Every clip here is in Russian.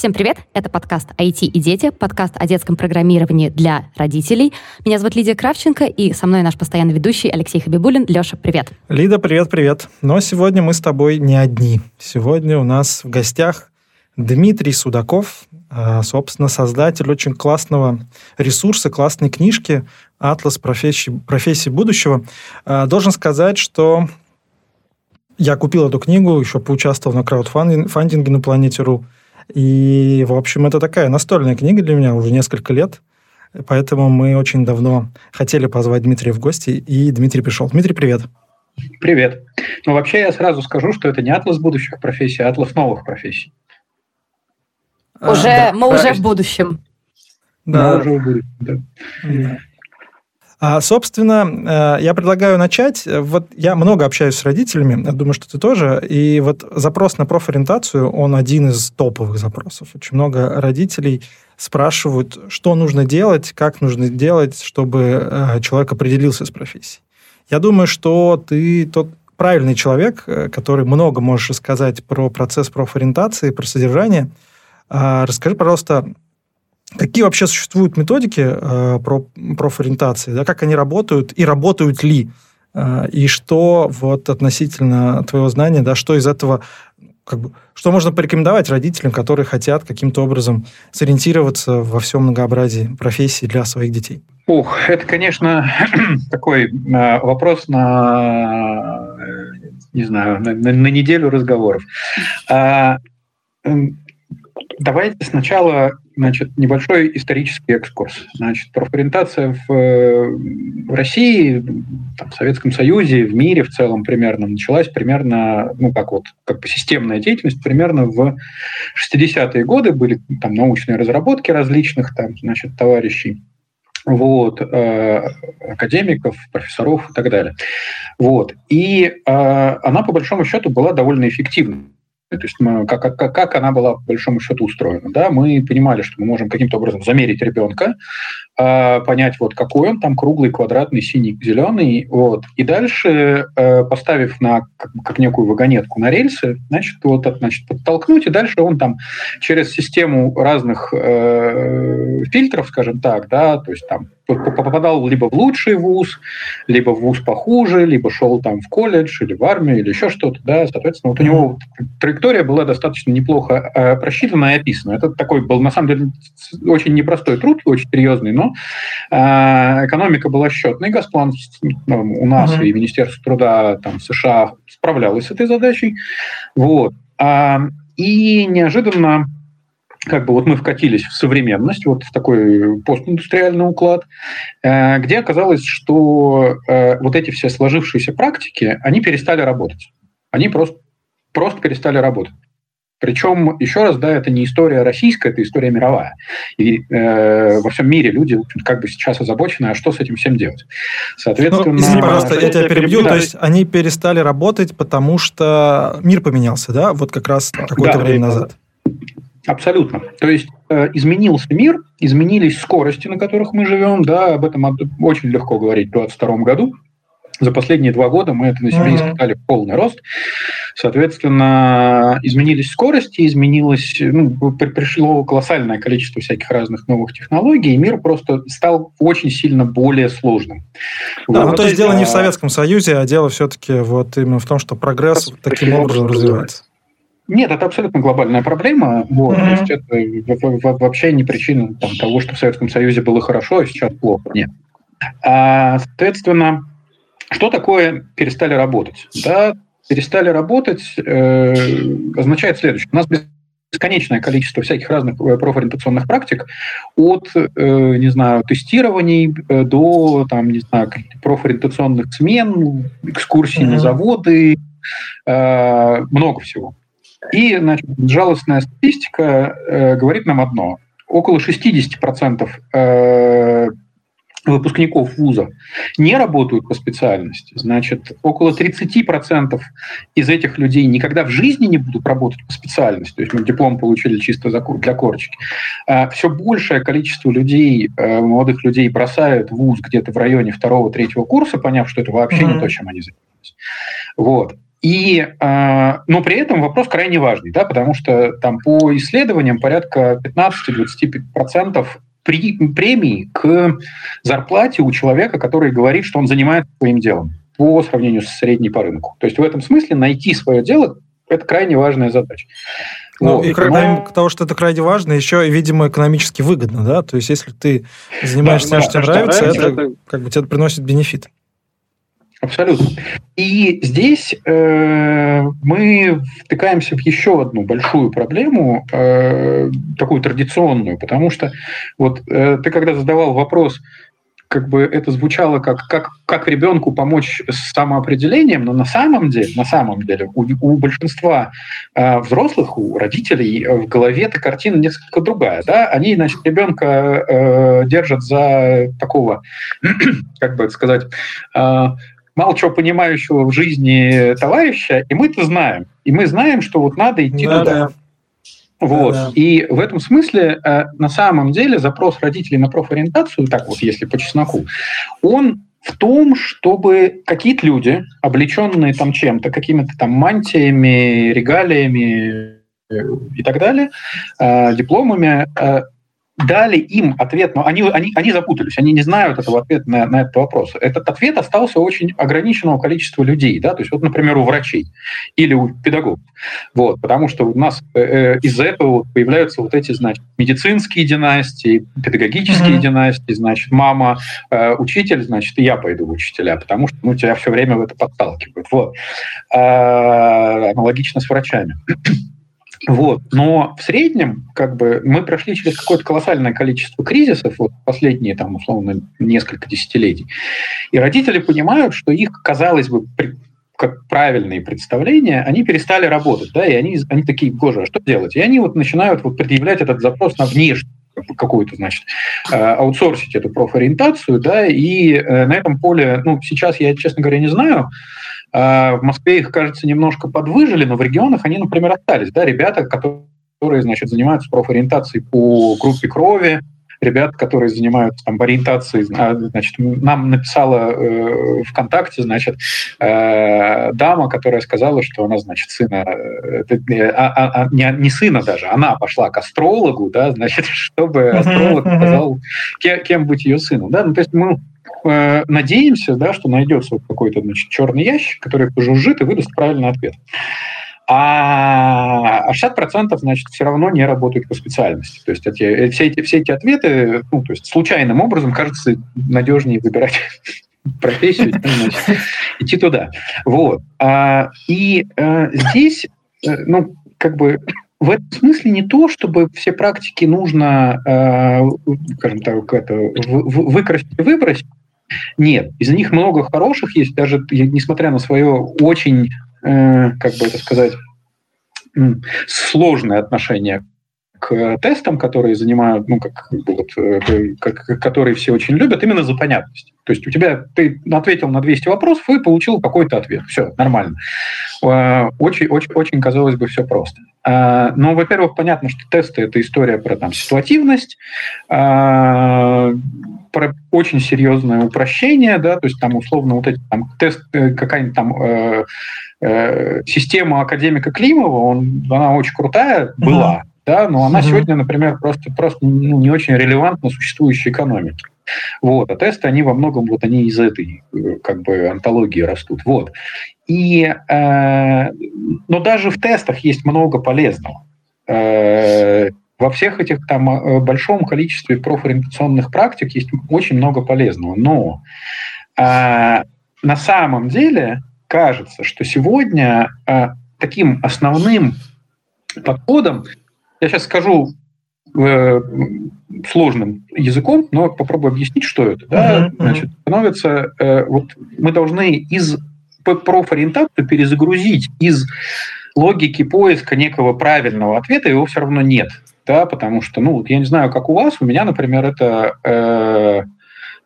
Всем привет! Это подкаст «IT и дети», подкаст о детском программировании для родителей. Меня зовут Лидия Кравченко, и со мной наш постоянный ведущий Алексей Хабибулин. Леша, привет! Лида, привет-привет! Но сегодня мы с тобой не одни. Сегодня у нас в гостях Дмитрий Судаков, а, собственно, создатель очень классного ресурса, классной книжки «Атлас профессий, профессий будущего». А, должен сказать, что я купил эту книгу, еще поучаствовал на краудфандинге на Планете.ру. И, в общем, это такая настольная книга для меня уже несколько лет. Поэтому мы очень давно хотели позвать Дмитрия в гости, и Дмитрий пришел. Дмитрий, привет. Привет. Ну, вообще, я сразу скажу, что это не атлас будущих профессий, а атлас новых профессий. Уже, а, да, мы уже в будущем. Да. Мы уже в будущем, да. да. А, собственно, э, я предлагаю начать. Вот я много общаюсь с родителями, я думаю, что ты тоже. И вот запрос на профориентацию, он один из топовых запросов. Очень много родителей спрашивают, что нужно делать, как нужно делать, чтобы э, человек определился с профессией. Я думаю, что ты тот правильный человек, э, который много можешь рассказать про процесс профориентации, про содержание. А, расскажи, пожалуйста, Какие вообще существуют методики э, про профориентации, да, как они работают и работают ли? Э, и что вот относительно твоего знания, да, что из этого, как бы, что можно порекомендовать родителям, которые хотят каким-то образом сориентироваться во всем многообразии профессий для своих детей? Ух, это, конечно, такой э, вопрос на, не знаю, на, на, на неделю разговоров. А, давайте сначала Значит, небольшой исторический экскурс. Значит, профориентация в, в России, там, в Советском Союзе, в мире в целом примерно началась примерно, ну, как вот, как бы системная деятельность примерно в 60-е годы. Были там научные разработки различных там, значит, товарищей вот, э, академиков, профессоров и так далее. Вот. И э, она, по большому счету, была довольно эффективной. То есть как, как, как она была, по большому счету, устроена. Да? Мы понимали, что мы можем каким-то образом замерить ребенка, э, понять, вот какой он там, круглый, квадратный, синий, зеленый. Вот. И дальше, э, поставив на, как, как некую вагонетку на рельсы, значит, вот, значит, подтолкнуть, и дальше он там через систему разных э, фильтров, скажем так, да, то есть там попадал либо в лучший вуз, либо в вуз похуже, либо шел там в колледж или в армию или еще что-то, да, соответственно, вот у него траектория была достаточно неплохо э, просчитана и описана. Это такой был, на самом деле, очень непростой труд, очень серьезный, но э, экономика была счетной, Газплан ну, у нас mm-hmm. и Министерство труда там, США справлялось с этой задачей, вот. А, и неожиданно как бы вот мы вкатились в современность, вот в такой постиндустриальный уклад, э, где оказалось, что э, вот эти все сложившиеся практики, они перестали работать. Они просто, просто перестали работать. Причем, еще раз, да, это не история российская, это история мировая. И э, во всем мире люди как бы сейчас озабочены, а что с этим всем делать. Соответственно... Ну, извини, пожалуйста, я тебя перебью. Да. То есть они перестали работать, потому что мир поменялся, да? Вот как раз какое-то да, время назад. Абсолютно. То есть э, изменился мир, изменились скорости, на которых мы живем. Да, об этом очень легко говорить в 2022 году. За последние два года мы это на себе испытали mm-hmm. полный рост. Соответственно, изменились скорости, изменилось, ну, пришло колоссальное количество всяких разных новых технологий, и мир просто стал очень сильно более сложным. Да, вот. ну, то есть дело не в Советском Союзе, а дело все-таки вот именно в том, что прогресс таким образом развивается. Нет, это абсолютно глобальная проблема. Вот, mm-hmm. То есть это вообще не причина там, того, что в Советском Союзе было хорошо, а сейчас плохо. Нет. А, соответственно, что такое перестали работать? Да, перестали работать э, означает следующее. У нас бесконечное количество всяких разных э, профориентационных практик, от, э, не знаю, тестирований э, до, там, не знаю, профориентационных смен, экскурсий mm-hmm. на заводы, э, много всего. И значит, жалостная статистика э, говорит нам одно. Около 60% э, выпускников вуза не работают по специальности, значит, около 30% из этих людей никогда в жизни не будут работать по специальности, то есть мы диплом получили чисто для корочки. А все большее количество людей, э, молодых людей бросают вуз где-то в районе второго-третьего курса, поняв, что это вообще mm-hmm. не то, чем они занимаются. Вот. и, но при этом вопрос крайне важный, да, потому что там по исследованиям порядка 15-25% при, премии к зарплате у человека, который говорит, что он занимается своим делом по сравнению с средней по рынку. То есть в этом смысле найти свое дело – это крайне важная задача. Ну, вот, и кроме но... того, что это крайне важно, еще, видимо, экономически выгодно, да? То есть, если ты занимаешься тем, что тебе нравится, это, это как бы тебе приносит бенефит. Абсолютно. И здесь э, мы втыкаемся в еще одну большую проблему, э, такую традиционную, потому что вот э, ты когда задавал вопрос, как бы это звучало как, как, как ребенку помочь с самоопределением, но на самом деле, на самом деле у, у большинства э, взрослых, у родителей в голове эта картина несколько другая. Да? Они, значит, ребенка э, держат за такого, как бы это сказать, э, мало чего понимающего в жизни товарища, и мы это знаем. И мы знаем, что вот надо идти да, туда. Да. Вот. Да, да. И в этом смысле э, на самом деле запрос родителей на профориентацию, так вот если по чесноку, он в том, чтобы какие-то люди, облеченные там чем-то, какими-то там мантиями, регалиями э, и так далее, э, дипломами, дали им ответ, но они, они, они запутались, они не знают этого ответа на, на этот вопрос. Этот ответ остался у очень ограниченного количества людей, да, то есть вот, например, у врачей или у педагогов, вот, потому что у нас э, э из-за этого появляются вот эти, значит, медицинские династии, педагогические mm-hmm. династии, значит, мама э, учитель, значит, и я пойду в учителя, потому что, ну, тебя все время в это подталкивают, вот. Э, аналогично с врачами. Вот. Но в среднем как бы, мы прошли через какое-то колоссальное количество кризисов, вот последние, там, условно, несколько десятилетий. И родители понимают, что их, казалось бы, как правильные представления, они перестали работать, да, и они, они такие, боже, а что делать? И они вот начинают вот предъявлять этот запрос на внешний какую-то, значит, э, аутсорсить эту профориентацию, да, и э, на этом поле, ну, сейчас я, честно говоря, не знаю, в Москве их, кажется, немножко подвыжили, но в регионах они, например, остались. Да, ребята, которые, значит, занимаются профориентацией по группе крови, ребят, которые занимаются там ориентацией, а, значит, нам написала э, ВКонтакте, значит, э, дама, которая сказала, что она, значит, сына, э, э а, а, а, не, не сына даже, она пошла к астрологу, да, значит, чтобы астролог сказал, кем, кем быть ее сыном, да, ну, то есть мы э, надеемся, да, что найдется вот какой-то значит, черный ящик, который пожужжит и выдаст правильный ответ. А 60% значит, все равно не работают по специальности. То есть эти, э, все, эти, все эти ответы ну, то есть случайным образом кажется надежнее выбирать профессию, значит, идти туда. Вот. А, и а, здесь, э, ну, как бы в этом смысле не то, чтобы все практики нужно, э, скажем так, это, выкрасить и выбросить, нет, из них много хороших есть, даже несмотря на свое очень, э, как бы это сказать, сложное отношение к тестам, которые занимают, ну, как, вот, э, как, которые все очень любят, именно за понятность. То есть у тебя, ты ответил на 200 вопросов и получил какой-то ответ. Все, нормально. Э, очень, очень, очень, казалось бы, все просто. Э, но, во-первых, понятно, что тесты – это история про там, ситуативность, очень серьезное упрощение, да, то есть там условно вот эти там тест, какая-нибудь там э, э, система академика Климова, он, она очень крутая была, да, но она mm-hmm. сегодня, например, просто, просто ну, не очень релевантна существующей экономике. Вот, а тесты, они во многом вот они из этой э, как бы антологии растут. Вот. И, э, но даже в тестах есть много полезного. Э, во всех этих там э, большом количестве профориентационных практик есть очень много полезного. Но э, на самом деле кажется, что сегодня э, таким основным подходом я сейчас скажу э, сложным языком, но попробую объяснить, что это. Да? Uh-huh, Значит, становится, э, вот мы должны из профориентацию перезагрузить из логики поиска некого правильного ответа, его все равно нет. Да, потому что, ну, я не знаю, как у вас, у меня, например, это э,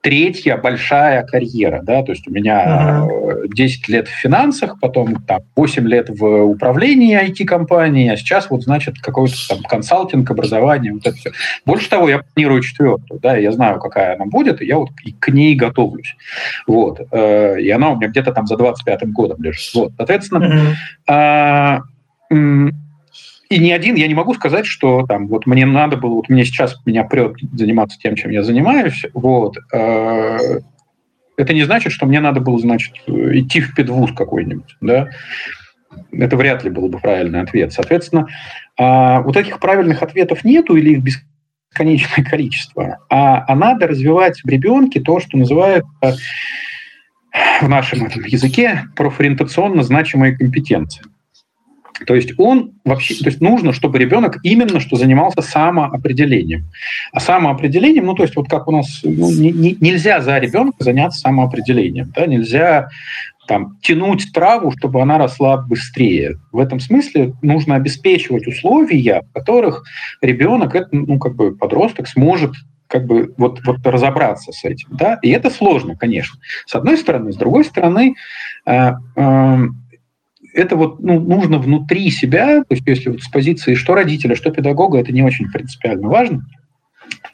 третья большая карьера, да, то есть у меня uh-huh. 10 лет в финансах, потом там 8 лет в управлении IT-компании, а сейчас вот, значит, какой-то там консалтинг, образование, вот это все. Больше того, я планирую четвертую, да, я знаю, какая она будет, и я вот к ней готовлюсь. Вот. Э, и она у меня где-то там за 25-м годом лежит. Вот. Соответственно, uh-huh. И ни один, я не могу сказать, что там вот мне надо было, вот мне сейчас меня прет заниматься тем, чем я занимаюсь, вот. Э, это не значит, что мне надо было, значит, идти в педвуз какой-нибудь, да. Это вряд ли был бы правильный ответ. Соответственно, а, вот этих правильных ответов нету или их бесконечное количество, а, а надо развивать в ребенке то, что называют в нашем этом языке профориентационно значимые компетенции. То есть он вообще, то есть нужно, чтобы ребенок именно что занимался самоопределением. А самоопределением, ну то есть вот как у нас, ну, не, не, нельзя за ребенка заняться самоопределением, да, нельзя там, тянуть траву, чтобы она росла быстрее. В этом смысле нужно обеспечивать условия, в которых ребенок, ну, как бы подросток, сможет как бы вот, вот разобраться с этим. Да? И это сложно, конечно. С одной стороны. С другой стороны, э, э, это вот ну, нужно внутри себя, то есть если вот с позиции что родителя, что педагога, это не очень принципиально важно,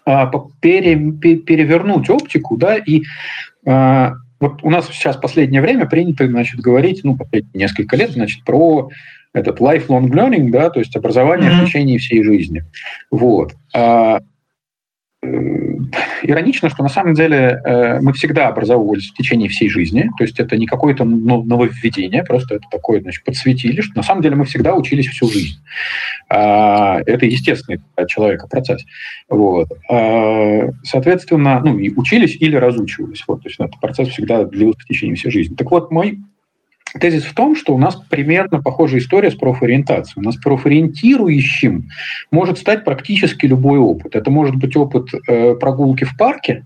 а, пере, перевернуть оптику, да, и а, вот у нас сейчас в последнее время принято, значит, говорить, ну, последние несколько лет, значит, про этот lifelong learning, да, то есть образование mm-hmm. в течение всей жизни. Вот. А, иронично, что на самом деле э, мы всегда образовывались в течение всей жизни, то есть это не какое-то нововведение, просто это такое, значит, подсветили, что на самом деле мы всегда учились всю жизнь. А, это естественный для человека процесс. Вот. А, соответственно, ну и учились или разучивались. Вот, то есть этот процесс всегда длился в течение всей жизни. Так вот, мой Тезис в том, что у нас примерно похожая история с профориентацией. У нас профориентирующим может стать практически любой опыт. Это может быть опыт э, прогулки в парке,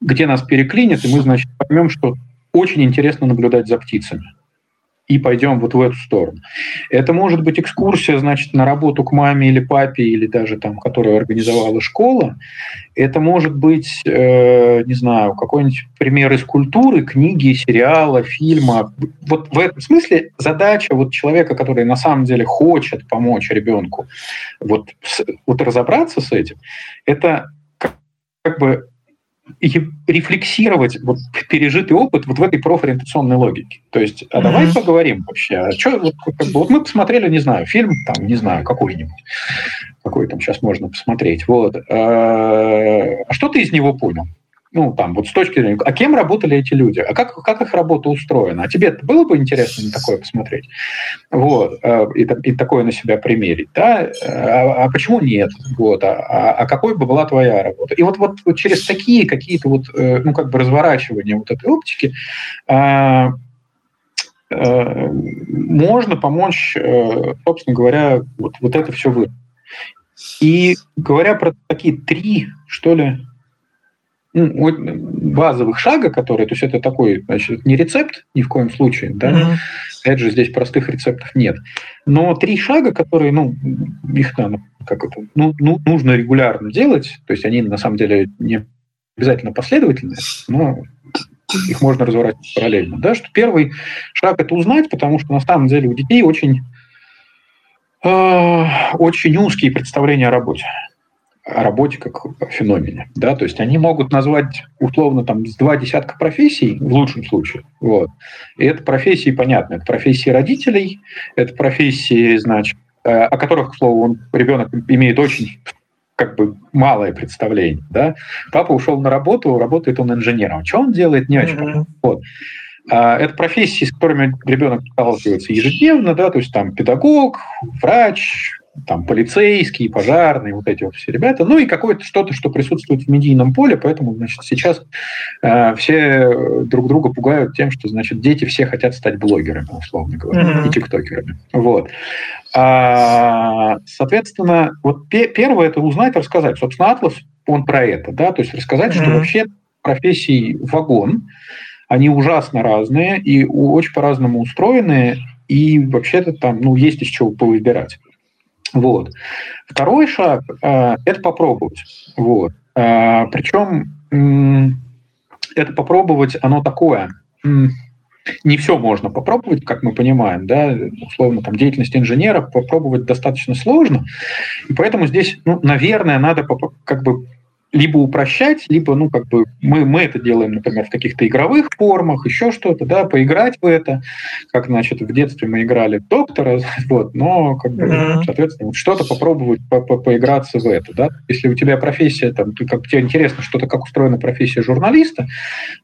где нас переклинит, и мы, значит, поймем, что очень интересно наблюдать за птицами и пойдем вот в эту сторону. Это может быть экскурсия, значит, на работу к маме или папе, или даже там, которую организовала школа. Это может быть, э, не знаю, какой-нибудь пример из культуры, книги, сериала, фильма. Вот в этом смысле задача вот человека, который на самом деле хочет помочь ребенку вот, вот разобраться с этим, это как бы и рефлексировать вот пережитый опыт вот в этой профориентационной логике. То есть, а mm-hmm. давай поговорим вообще. А что, вот, как бы, вот мы посмотрели, не знаю, фильм, там, не знаю, какой-нибудь, какой там сейчас можно посмотреть. Вот. А, а что ты из него понял? Ну, там, вот с точки зрения, а кем работали эти люди, а как, как их работа устроена, а тебе было бы интересно на такое посмотреть, вот, э, и, и такое на себя примерить, да, а, а почему нет, вот, а, а, а какой бы была твоя работа, и вот, вот, вот через такие какие-то вот, э, ну, как бы разворачивания вот этой оптики а, а, можно помочь, собственно говоря, вот, вот это все вы. И говоря про такие три, что ли, базовых шага, которые, то есть это такой, значит, не рецепт ни в коем случае, да, mm-hmm. опять же, здесь простых рецептов нет, но три шага, которые, ну, их надо, как это, ну, ну, нужно регулярно делать, то есть они на самом деле не обязательно последовательные, но их можно разворачивать параллельно, да, что первый шаг это узнать, потому что на самом деле у детей очень, э, очень узкие представления о работе работе как феномене. Да? То есть они могут назвать условно там с два десятка профессий, в лучшем случае. Вот. И это профессии, понятно, это профессии родителей, это профессии, значит, э, о которых, к слову, он, ребенок имеет очень как бы малое представление. Да? Папа ушел на работу, работает он инженером. Что он делает, не очень mm-hmm. Вот. А, это профессии, с которыми ребенок сталкивается ежедневно, да, то есть там педагог, врач, там полицейские, пожарные, вот эти вот все ребята, ну и какое-то что-то, что присутствует в медийном поле, поэтому, значит, сейчас э, все друг друга пугают тем, что, значит, дети все хотят стать блогерами, условно говоря, mm-hmm. и тиктокерами. Вот. А, соответственно, вот пе- первое это узнать, рассказать. Собственно, Атлас, он про это, да, то есть рассказать, mm-hmm. что вообще профессий вагон, они ужасно разные и очень по-разному устроены, и вообще-то там, ну, есть из чего повыбирать. Вот. Второй шаг э, – это попробовать. Вот. Э, причем, это попробовать, оно такое не все можно попробовать, как мы понимаем, да, условно, там, деятельность инженера попробовать достаточно сложно, и поэтому здесь, ну, наверное, надо как бы либо упрощать, либо, ну, как бы мы, мы это делаем, например, в каких-то игровых формах, еще что-то, да, поиграть в это, как, значит, в детстве мы играли в доктора, вот, но, как бы, mm-hmm. соответственно, что-то попробовать по -по поиграться в это, да. Если у тебя профессия, там, ты, как тебе интересно что-то, как устроена профессия журналиста,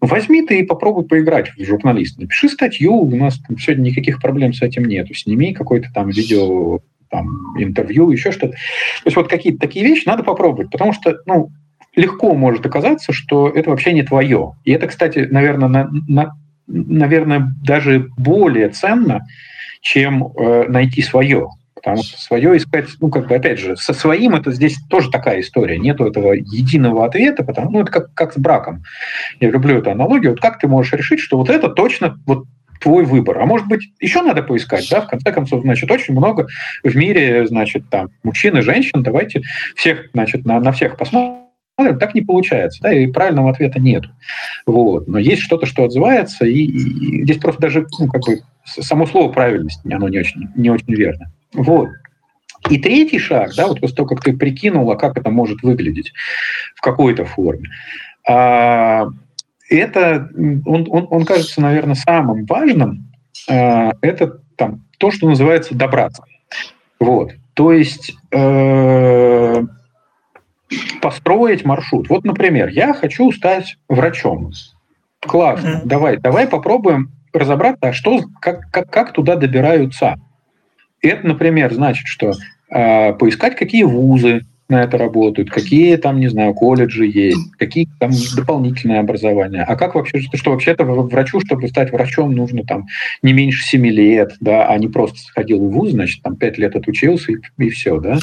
возьми ты и попробуй поиграть в журналиста. Напиши статью, у нас там сегодня никаких проблем с этим нету, сними какой-то там видео там, интервью, еще что-то. То есть вот какие-то такие вещи надо попробовать, потому что, ну, легко может оказаться, что это вообще не твое. И это, кстати, наверное, на, на, наверное даже более ценно, чем э, найти свое. Потому что свое искать, ну, как бы, опять же, со своим это здесь тоже такая история. Нету этого единого ответа, потому ну, это как, как с браком. Я люблю эту аналогию. Вот как ты можешь решить, что вот это точно вот твой выбор. А может быть, еще надо поискать, да, в конце концов, значит, очень много в мире, значит, там, мужчин и женщин, давайте всех, значит, на, на всех посмотрим, так не получается, да, и правильного ответа нет. Вот. Но есть что-то, что отзывается, и, и здесь просто даже ну, как бы само слово правильность, оно не очень, не очень верно. Вот. И третий шаг, да, вот после того, как ты прикинула, как это может выглядеть в какой-то форме, а, это, он, он, он кажется, наверное, самым важным, а, это там, то, что называется добраться. Вот. То есть э, построить маршрут. Вот, например, я хочу стать врачом. Классно, mm-hmm. давай, давай попробуем разобраться, а что, как, как, как туда добираются. Это, например, значит, что э, поискать, какие вузы на это работают, какие там, не знаю, колледжи есть, какие там дополнительные образования. А как вообще, что, что вообще-то врачу, чтобы стать врачом, нужно там не меньше 7 лет, да, а не просто сходил в вуз, значит, там 5 лет отучился и, и все, да.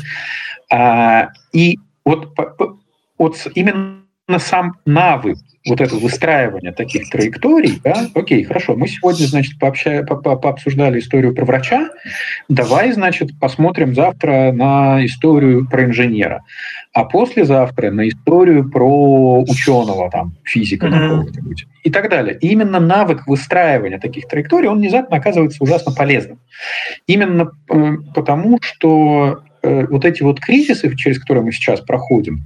А, и вот, вот именно сам навык вот это выстраивание таких траекторий, да, окей, хорошо, мы сегодня, значит, пообща, по, по, пообсуждали историю про врача, давай, значит, посмотрим завтра на историю про инженера, а послезавтра на историю про ученого, там, физика mm-hmm. какого-нибудь и так далее. И именно навык выстраивания таких траекторий, он внезапно оказывается ужасно полезным. Именно э, потому, что вот эти вот кризисы, через которые мы сейчас проходим,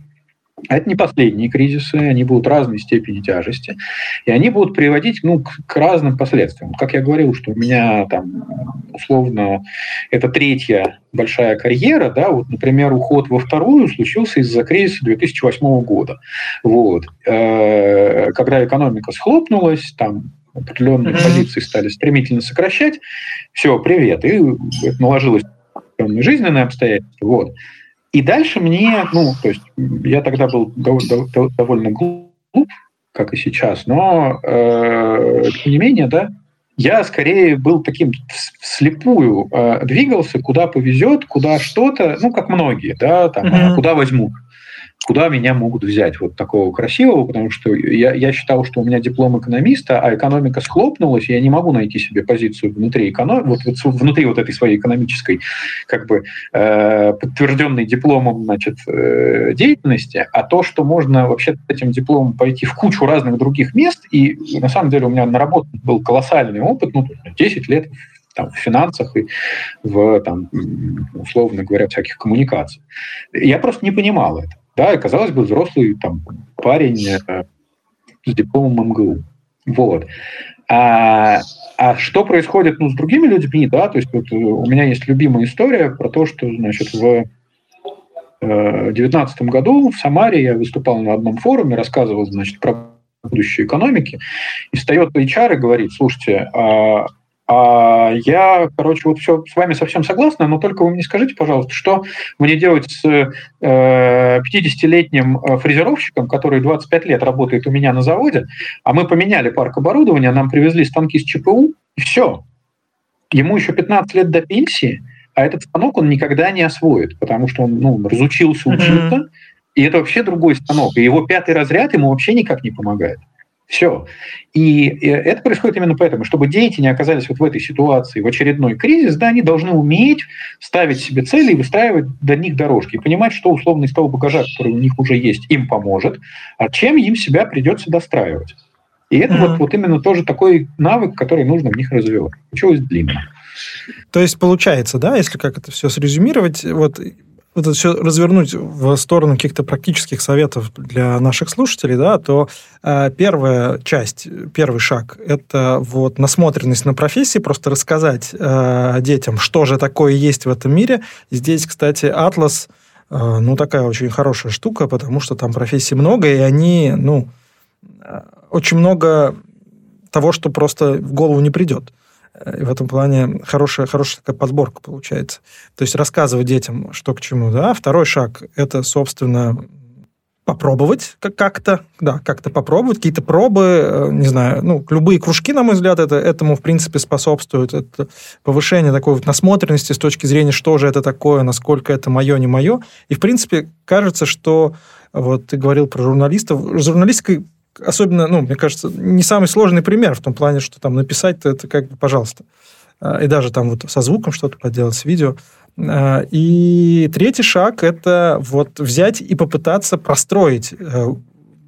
а это не последние кризисы, они будут разной степени тяжести, и они будут приводить ну, к, к разным последствиям. Как я говорил, что у меня там условно это третья большая карьера, да, вот, например, уход во вторую случился из-за кризиса 2008 года. Вот. Э, когда экономика схлопнулась, там определенные mm-hmm. позиции стали стремительно сокращать, все, привет, и наложилось определенные жизненные обстоятельства. Вот. И дальше мне, ну, то есть я тогда был довольно глуп, как и сейчас, но э, тем не менее, да, я скорее был таким вслепую э, двигался, куда повезет, куда что-то, ну, как многие, да, там, mm-hmm. куда возьмут куда меня могут взять? Вот такого красивого, потому что я, я считал, что у меня диплом экономиста, а экономика схлопнулась, и я не могу найти себе позицию внутри эконом... вот, вот внутри вот этой своей экономической, как бы э, подтвержденной дипломом, значит, э, деятельности, а то, что можно вообще этим дипломом пойти в кучу разных других мест, и на самом деле у меня на работе был колоссальный опыт, ну, 10 лет там, в финансах и в, там, условно говоря, всяких коммуникациях. Я просто не понимал это. Да, и казалось бы, взрослый там, парень э, с дипломом МГУ. Вот. А, а что происходит ну, с другими людьми, да, то есть вот, э, у меня есть любимая история про то, что, значит, в 2019 э, году в Самаре я выступал на одном форуме, рассказывал, значит, про будущее экономики, и встает HR и говорит, слушайте, а а я, короче, вот все с вами совсем согласна, но только вы мне скажите, пожалуйста, что мне делать с э, 50-летним э, фрезеровщиком, который 25 лет работает у меня на заводе, а мы поменяли парк оборудования, нам привезли станки с ЧПУ, и все. Ему еще 15 лет до пенсии, а этот станок он никогда не освоит, потому что он ну, разучился учиться, mm-hmm. и это вообще другой станок. И его пятый разряд ему вообще никак не помогает. Все. И это происходит именно поэтому, чтобы дети не оказались вот в этой ситуации, в очередной кризис, да, они должны уметь ставить себе цели и выстраивать до них дорожки, и понимать, что условный стол багажа, который у них уже есть, им поможет, а чем им себя придется достраивать. И это mm-hmm. вот, вот именно тоже такой навык, который нужно в них развивать. Получилось длинно. То есть получается, да, если как это все срезюмировать, вот это все развернуть в сторону каких-то практических советов для наших слушателей, да, то э, первая часть, первый шаг – это вот насмотренность на профессии, просто рассказать э, детям, что же такое есть в этом мире. Здесь, кстати, Атлас, э, ну, такая очень хорошая штука, потому что там профессий много, и они, ну, э, очень много того, что просто в голову не придет. И в этом плане хорошая, хорошая такая подборка получается. То есть рассказывать детям, что к чему. Да? Второй шаг – это, собственно, попробовать как-то, да, как-то попробовать, какие-то пробы, э, не знаю, ну, любые кружки, на мой взгляд, это, этому, в принципе, способствуют. Это повышение такой вот насмотренности с точки зрения, что же это такое, насколько это мое, не мое. И, в принципе, кажется, что вот ты говорил про журналистов. Журналистикой особенно, ну, мне кажется, не самый сложный пример в том плане, что там написать-то это как бы, пожалуйста. А, и даже там вот со звуком что-то поделать, с видео. А, и третий шаг – это вот взять и попытаться простроить э,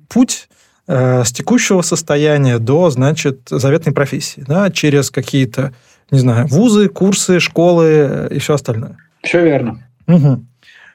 путь э, с текущего состояния до, значит, заветной профессии, да, через какие-то, не знаю, вузы, курсы, школы э, и все остальное. Все верно. Угу.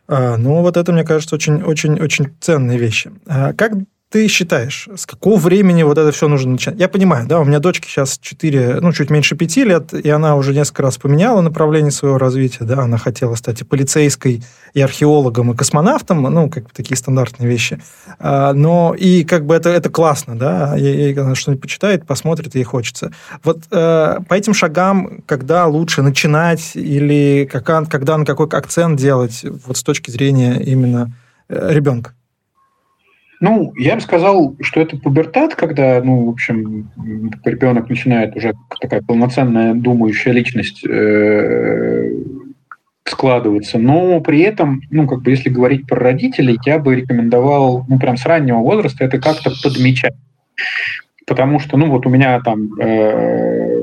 Ну, вот это, мне кажется, очень-очень-очень ценные вещи. Как ты считаешь, с какого времени вот это все нужно начинать? Я понимаю, да, у меня дочке сейчас 4, ну, чуть меньше 5 лет, и она уже несколько раз поменяла направление своего развития, да, она хотела стать и полицейской, и археологом, и космонавтом, ну, как бы такие стандартные вещи. А, но и как бы это, это классно, да, ей, она что-нибудь почитает, посмотрит, ей хочется. Вот э, по этим шагам, когда лучше начинать или как, когда на какой акцент делать, вот с точки зрения именно э, ребенка? Ну, я бы сказал, что это пубертат, когда, ну, в общем, ребенок начинает уже такая полноценная думающая личность э, складываться. Но при этом, ну, как бы, если говорить про родителей, я бы рекомендовал, ну, прям с раннего возраста это как-то подмечать. Потому что, ну, вот у меня там э,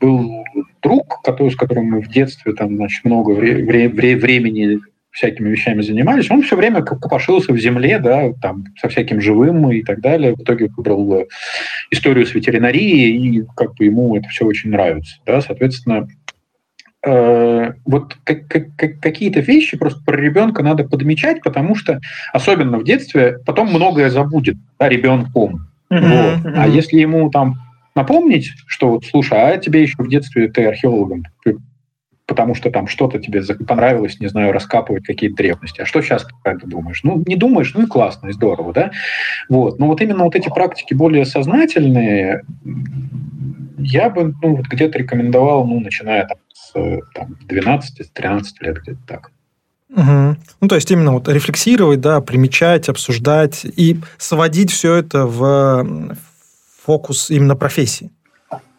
был друг, который, с которым мы в детстве там, значит, много вре- вре- времени всякими вещами занимались, он все время копошился в земле, да, там, со всяким живым и так далее. В итоге выбрал э, историю с ветеринарией, и как бы ему это все очень нравится. Да, соответственно, э, вот как, как, как, какие-то вещи просто про ребенка надо подмечать, потому что, особенно в детстве, потом многое забудет да, ребенком. Mm-hmm. Вот. Mm-hmm. А если ему там напомнить, что вот, слушай, а тебе еще в детстве ты археологом потому что там что-то тебе понравилось, не знаю, раскапывать какие-то древности. А что сейчас ты думаешь? Ну, не думаешь, ну и классно, и здорово, да? Вот. Но вот именно вот эти практики более сознательные, я бы ну, вот где-то рекомендовал, ну, начиная там, с там, 12-13 лет, где-то так. Угу. Ну, то есть именно вот рефлексировать, да, примечать, обсуждать и сводить все это в фокус именно профессии.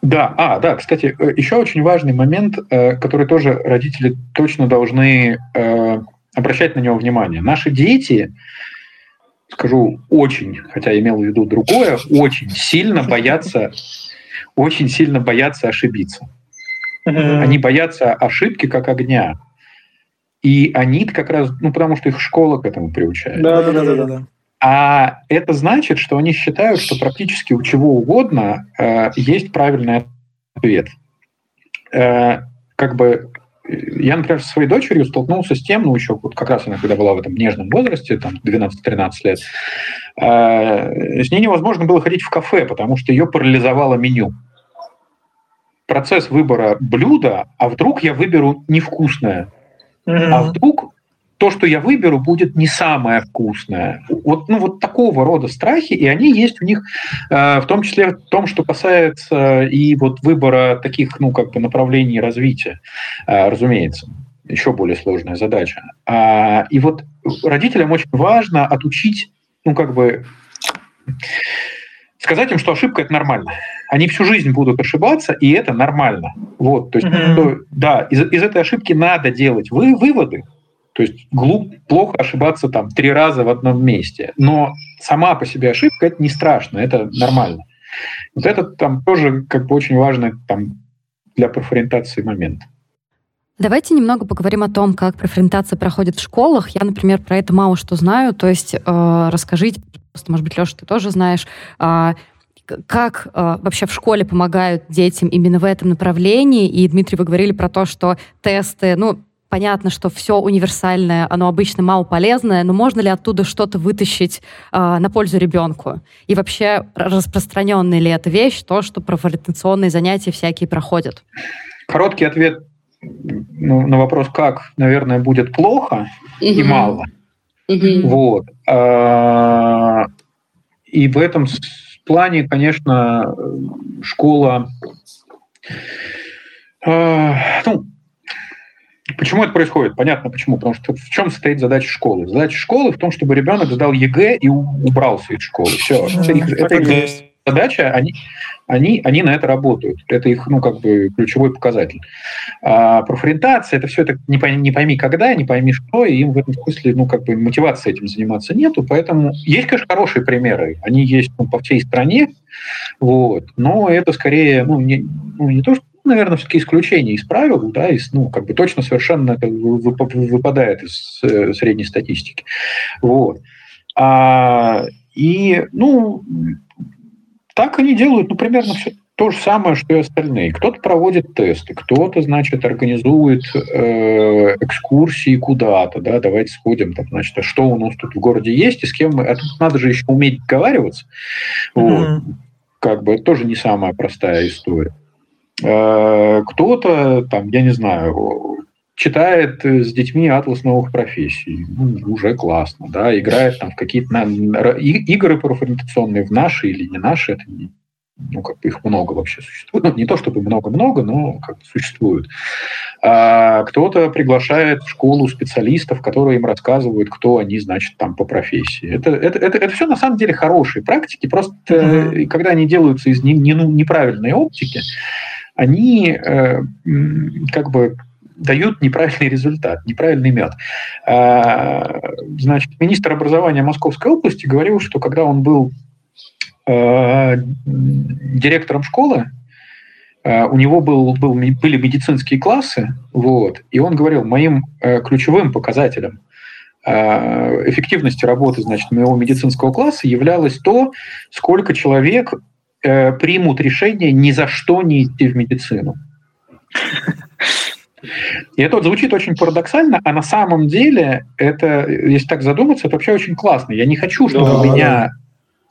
Да, а, да, кстати, э, еще очень важный момент, э, который тоже родители точно должны э, обращать на него внимание. Наши дети, скажу очень, хотя имел в виду другое, очень сильно боятся, очень сильно боятся ошибиться. Они боятся ошибки как огня. И они как раз, ну, потому что их школа к этому приучает. Да, да, да, да, да. А это значит, что они считают, что практически у чего угодно э, есть правильный ответ. Э, как бы я, например, со своей дочерью столкнулся с тем, ну, еще вот как раз она, когда была в этом нежном возрасте, там, 12-13 лет, э, с ней невозможно было ходить в кафе, потому что ее парализовало меню. Процесс выбора блюда, а вдруг я выберу невкусное, mm-hmm. а вдруг то, что я выберу, будет не самое вкусное. Вот, ну, вот такого рода страхи, и они есть у них, э, в том числе в том, что касается и вот выбора таких, ну, как бы направлений развития, э, разумеется. Еще более сложная задача. А, и вот родителям очень важно отучить, ну, как бы, сказать им, что ошибка это нормально. Они всю жизнь будут ошибаться, и это нормально. Вот, то есть, mm-hmm. да, из, из этой ошибки надо делать вы, выводы, то есть глуп, плохо ошибаться там три раза в одном месте. Но сама по себе ошибка это не страшно, это нормально. Вот это там тоже как бы очень важный там для профориентации момент. Давайте немного поговорим о том, как профориентация проходит в школах. Я, например, про это мало что знаю. То есть э, расскажите, просто, может быть, Леша, ты тоже знаешь, э, как э, вообще в школе помогают детям именно в этом направлении? И, Дмитрий, вы говорили про то, что тесты, ну, понятно, что все универсальное, оно обычно мало полезное, но можно ли оттуда что-то вытащить э, на пользу ребенку? И вообще распространенная ли эта вещь, то, что профориентационные занятия всякие проходят? Короткий ответ ну, на вопрос «как», наверное, будет плохо угу. и мало. Угу. Вот. А, и в этом плане, конечно, школа... А, ну, Почему это происходит? Понятно почему. Потому что в чем состоит задача школы? Задача школы в том, чтобы ребенок сдал ЕГЭ и убрался из школы. Все. Это их, это их задача, они, они, они на это работают. Это их, ну, как бы, ключевой показатель. А профориентация, это все это не пойми, не пойми когда, не пойми что, и им в этом смысле, ну, как бы, мотивации этим заниматься нету, поэтому есть, конечно, хорошие примеры, они есть ну, по всей стране, вот, но это скорее, ну, не, ну, не то, что наверное, все-таки исключение из правил, да, из, ну, как бы точно совершенно выпадает из э, средней статистики. Вот. А, и, ну, так они делают, ну, примерно все то же самое, что и остальные. Кто-то проводит тесты, кто-то, значит, организует э, экскурсии куда-то, да, давайте сходим, там, значит, а что у нас тут в городе есть и с кем мы... А тут надо же еще уметь договариваться. Mm-hmm. Вот. Как бы это тоже не самая простая история. Э, кто-то, там, я не знаю, читает с детьми атлас новых профессий. Ну, уже классно, да, играет там в какие-то на, игры профориентационные в наши или не наши, это не, ну, как бы их много вообще существует. Ну, не то чтобы много-много, но как бы существует. А кто-то приглашает в школу специалистов, которые им рассказывают, кто они, значит, там по профессии. Это, это, это, это все на самом деле хорошие практики, просто mm-hmm. когда они делаются из не, не, ну, неправильной оптики, они э, как бы дают неправильный результат, неправильный мед. А, значит, министр образования Московской области говорил, что когда он был э, директором школы, э, у него был, был, были медицинские классы, вот, и он говорил, моим ключевым показателем эффективности работы значит, моего медицинского класса являлось то, сколько человек э, примут решение ни за что не идти в медицину. И это вот звучит очень парадоксально, а на самом деле это, если так задуматься, это вообще очень классно. Я не хочу, чтобы да, меня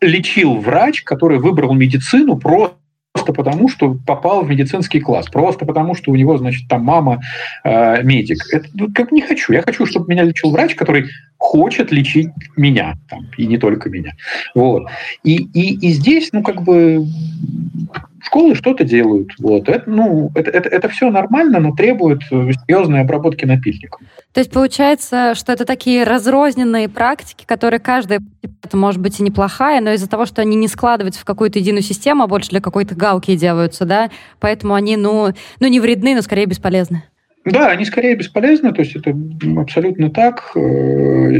лечил врач, который выбрал медицину просто просто потому, что попал в медицинский класс, просто потому, что у него, значит, там мама э, медик. Это ну, как не хочу. Я хочу, чтобы меня лечил врач, который хочет лечить меня, там, и не только меня. Вот. И, и, и здесь, ну, как бы, школы что-то делают. Вот. Это, ну, это, это, это все нормально, но требует серьезной обработки напильником. То есть получается, что это такие разрозненные практики, которые каждая это может быть и неплохая, но из-за того, что они не складываются в какую-то единую систему, а больше для какой-то галки делаются, да, поэтому они, ну, ну не вредны, но скорее бесполезны. Да, они скорее бесполезны, то есть это абсолютно так. Э,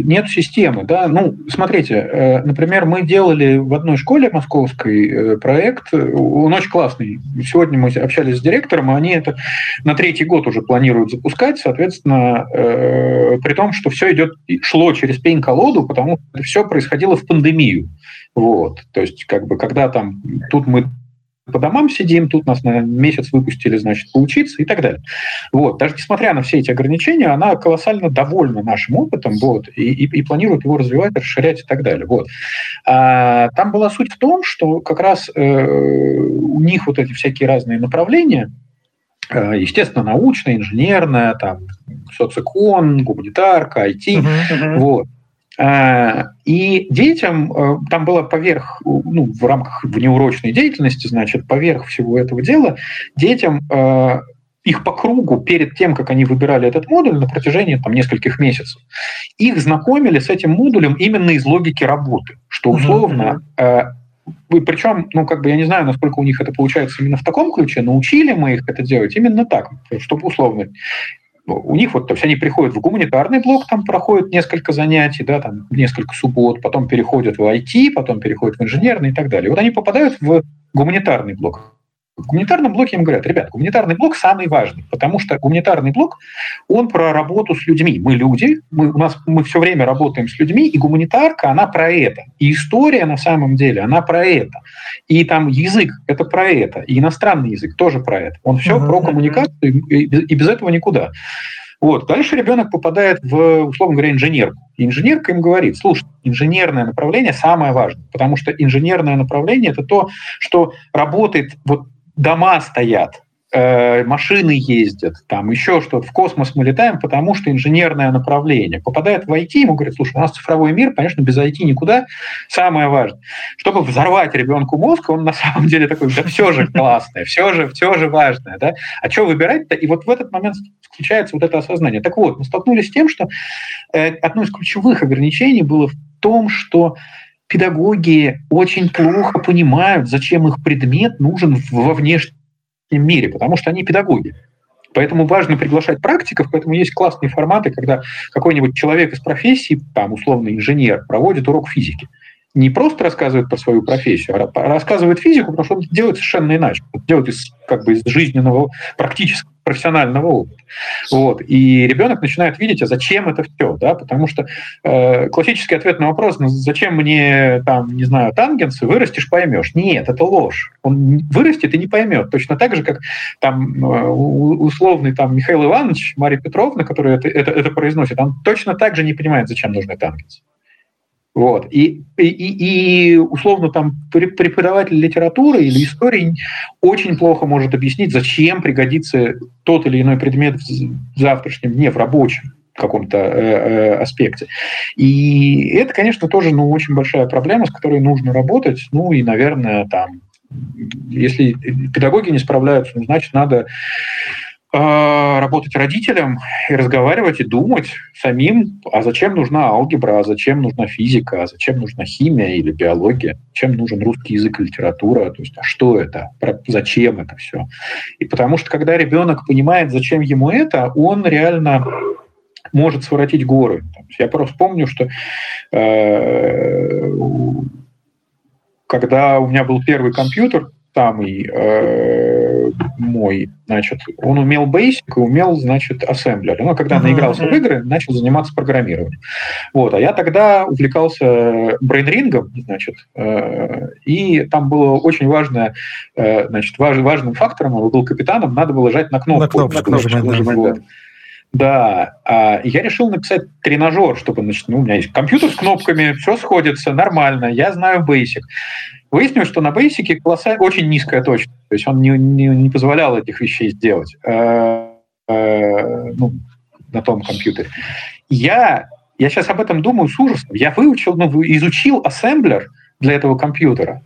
нет системы. Да? Ну, смотрите, э, например, мы делали в одной школе московской э, проект, он очень классный. Сегодня мы общались с директором, и они это на третий год уже планируют запускать, соответственно, при том, что все идет, шло через пень-колоду, потому что все происходило в пандемию. Вот. То есть, как бы, когда там, тут мы по домам сидим, тут нас на месяц выпустили, значит, поучиться и так далее. Вот. Даже несмотря на все эти ограничения, она колоссально довольна нашим опытом вот, и, и, и планирует его развивать, расширять и так далее. Вот. А, там была суть в том, что как раз э, у них вот эти всякие разные направления, э, естественно, научное, инженерное, там, соцэкон, гуманитарка, IT, uh-huh, uh-huh. вот. Э, и детям э, там было поверх, ну, в рамках внеурочной деятельности, значит, поверх всего этого дела, детям э, их по кругу перед тем, как они выбирали этот модуль на протяжении там, нескольких месяцев, их знакомили с этим модулем именно из логики работы, что условно uh-huh. Причем, ну, как бы я не знаю, насколько у них это получается именно в таком ключе, но учили мы их это делать именно так, чтобы условно у них вот, то есть они приходят в гуманитарный блок, там проходят несколько занятий, да, там несколько суббот, потом переходят в IT, потом переходят в инженерный и так далее. Вот они попадают в гуманитарный блок. В гуманитарном блоке им говорят, ребят, гуманитарный блок самый важный, потому что гуманитарный блок, он про работу с людьми. Мы люди, мы, у нас, мы все время работаем с людьми, и гуманитарка, она про это. И история на самом деле, она про это. И там язык, это про это. И иностранный язык тоже про это. Он все uh-huh. про коммуникацию, и, и без этого никуда. Вот. Дальше ребенок попадает в, условно говоря, инженерку. И инженерка им говорит, слушай, инженерное направление самое важное, потому что инженерное направление – это то, что работает, вот дома стоят, Э, машины ездят, там еще что-то, в космос мы летаем, потому что инженерное направление. Попадает в IT, ему говорят, слушай, у нас цифровой мир, конечно, без IT никуда, самое важное. Чтобы взорвать ребенку мозг, он на самом деле такой, да все же классное, все же, все же важное, да? А что выбирать-то? И вот в этот момент включается вот это осознание. Так вот, мы столкнулись с тем, что э, одно из ключевых ограничений было в том, что педагоги очень плохо понимают, зачем их предмет нужен во внешнем мире, потому что они педагоги. Поэтому важно приглашать практиков, поэтому есть классные форматы, когда какой-нибудь человек из профессии, там, условно, инженер, проводит урок физики. Не просто рассказывает про свою профессию, а рассказывает физику, потому что он делает совершенно иначе. Он делает из, как бы, из жизненного, практического профессионального опыта. Вот. И ребенок начинает видеть, а зачем это все, да, потому что э, классический ответ на вопрос, ну, зачем мне, там, не знаю, тангенсы, вырастешь, поймешь. Нет, это ложь. Он вырастет и не поймет. Точно так же, как там э, условный там Михаил Иванович, Мария Петровна, которая это, это, это произносит, он точно так же не понимает, зачем нужны тангенсы. Вот. И, и, и условно там преподаватель литературы или истории очень плохо может объяснить, зачем пригодится тот или иной предмет в завтрашнем дне, в рабочем каком-то э, э, аспекте. И это, конечно, тоже ну, очень большая проблема, с которой нужно работать. Ну и, наверное, там, если педагоги не справляются, ну, значит, надо работать родителям и разговаривать и думать самим, а зачем нужна алгебра, а зачем нужна физика, а зачем нужна химия или биология, чем нужен русский язык и литература, то есть а что это, зачем это все. И потому что когда ребенок понимает, зачем ему это, он реально может своротить горы. Я просто помню, что э, когда у меня был первый компьютер, самый э, мой, значит, он умел Basic и умел, значит, Assembler. Но когда uh-huh. наигрался в игры, начал заниматься программированием. Вот, а я тогда увлекался брейнрингом, значит, э, и там было очень важное, э, значит, важ, важным фактором, он был капитаном, надо было жать на кнопку. На кнопку, на кнопку нажимать, нажимать, вот. Да. А я решил написать тренажер, чтобы, значит, ну, у меня есть компьютер с кнопками, все сходится, нормально, я знаю Basic. Выяснилось, что на Basic колоссально очень низкая точность, то есть он не, не, не позволял этих вещей сделать э, э, ну, на том компьютере. Я, я сейчас об этом думаю с ужасом. Я выучил, ну, изучил ассемблер для этого компьютера.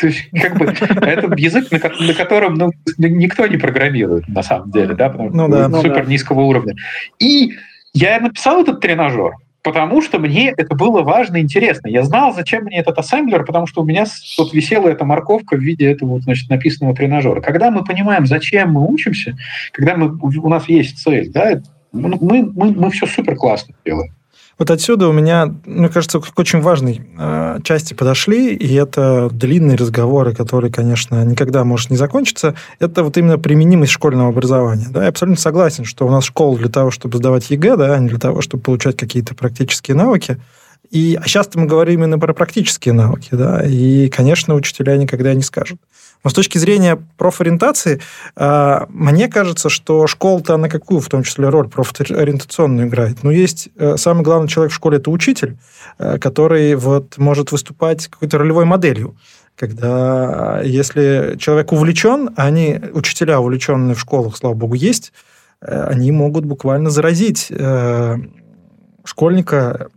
То есть, как бы, это язык, на, на котором ну, никто не программирует, на самом деле, да, потому ну, да, супер ну, да. низкого уровня. И я написал этот тренажер, потому что мне это было важно и интересно. Я знал, зачем мне этот ассемблер, потому что у меня вот висела эта морковка в виде этого значит, написанного тренажера. Когда мы понимаем, зачем мы учимся, когда мы, у нас есть цель, да, мы, мы, мы все супер классно делаем. Вот отсюда у меня, мне кажется, к очень важной э, части подошли, и это длинные разговоры, которые, конечно, никогда может не закончиться. Это вот именно применимость школьного образования. Да? Я абсолютно согласен, что у нас школа для того, чтобы сдавать ЕГЭ, да, а не для того, чтобы получать какие-то практические навыки. И а сейчас мы говорим именно про практические навыки, да, и, конечно, учителя никогда не скажут. Но с точки зрения профориентации, а, мне кажется, что школа-то на какую в том числе роль профориентационную играет? Ну, есть э, самый главный человек в школе – это учитель, э, который вот может выступать какой-то ролевой моделью когда если человек увлечен, а они, учителя, увлеченные в школах, слава богу, есть, э, они могут буквально заразить школьника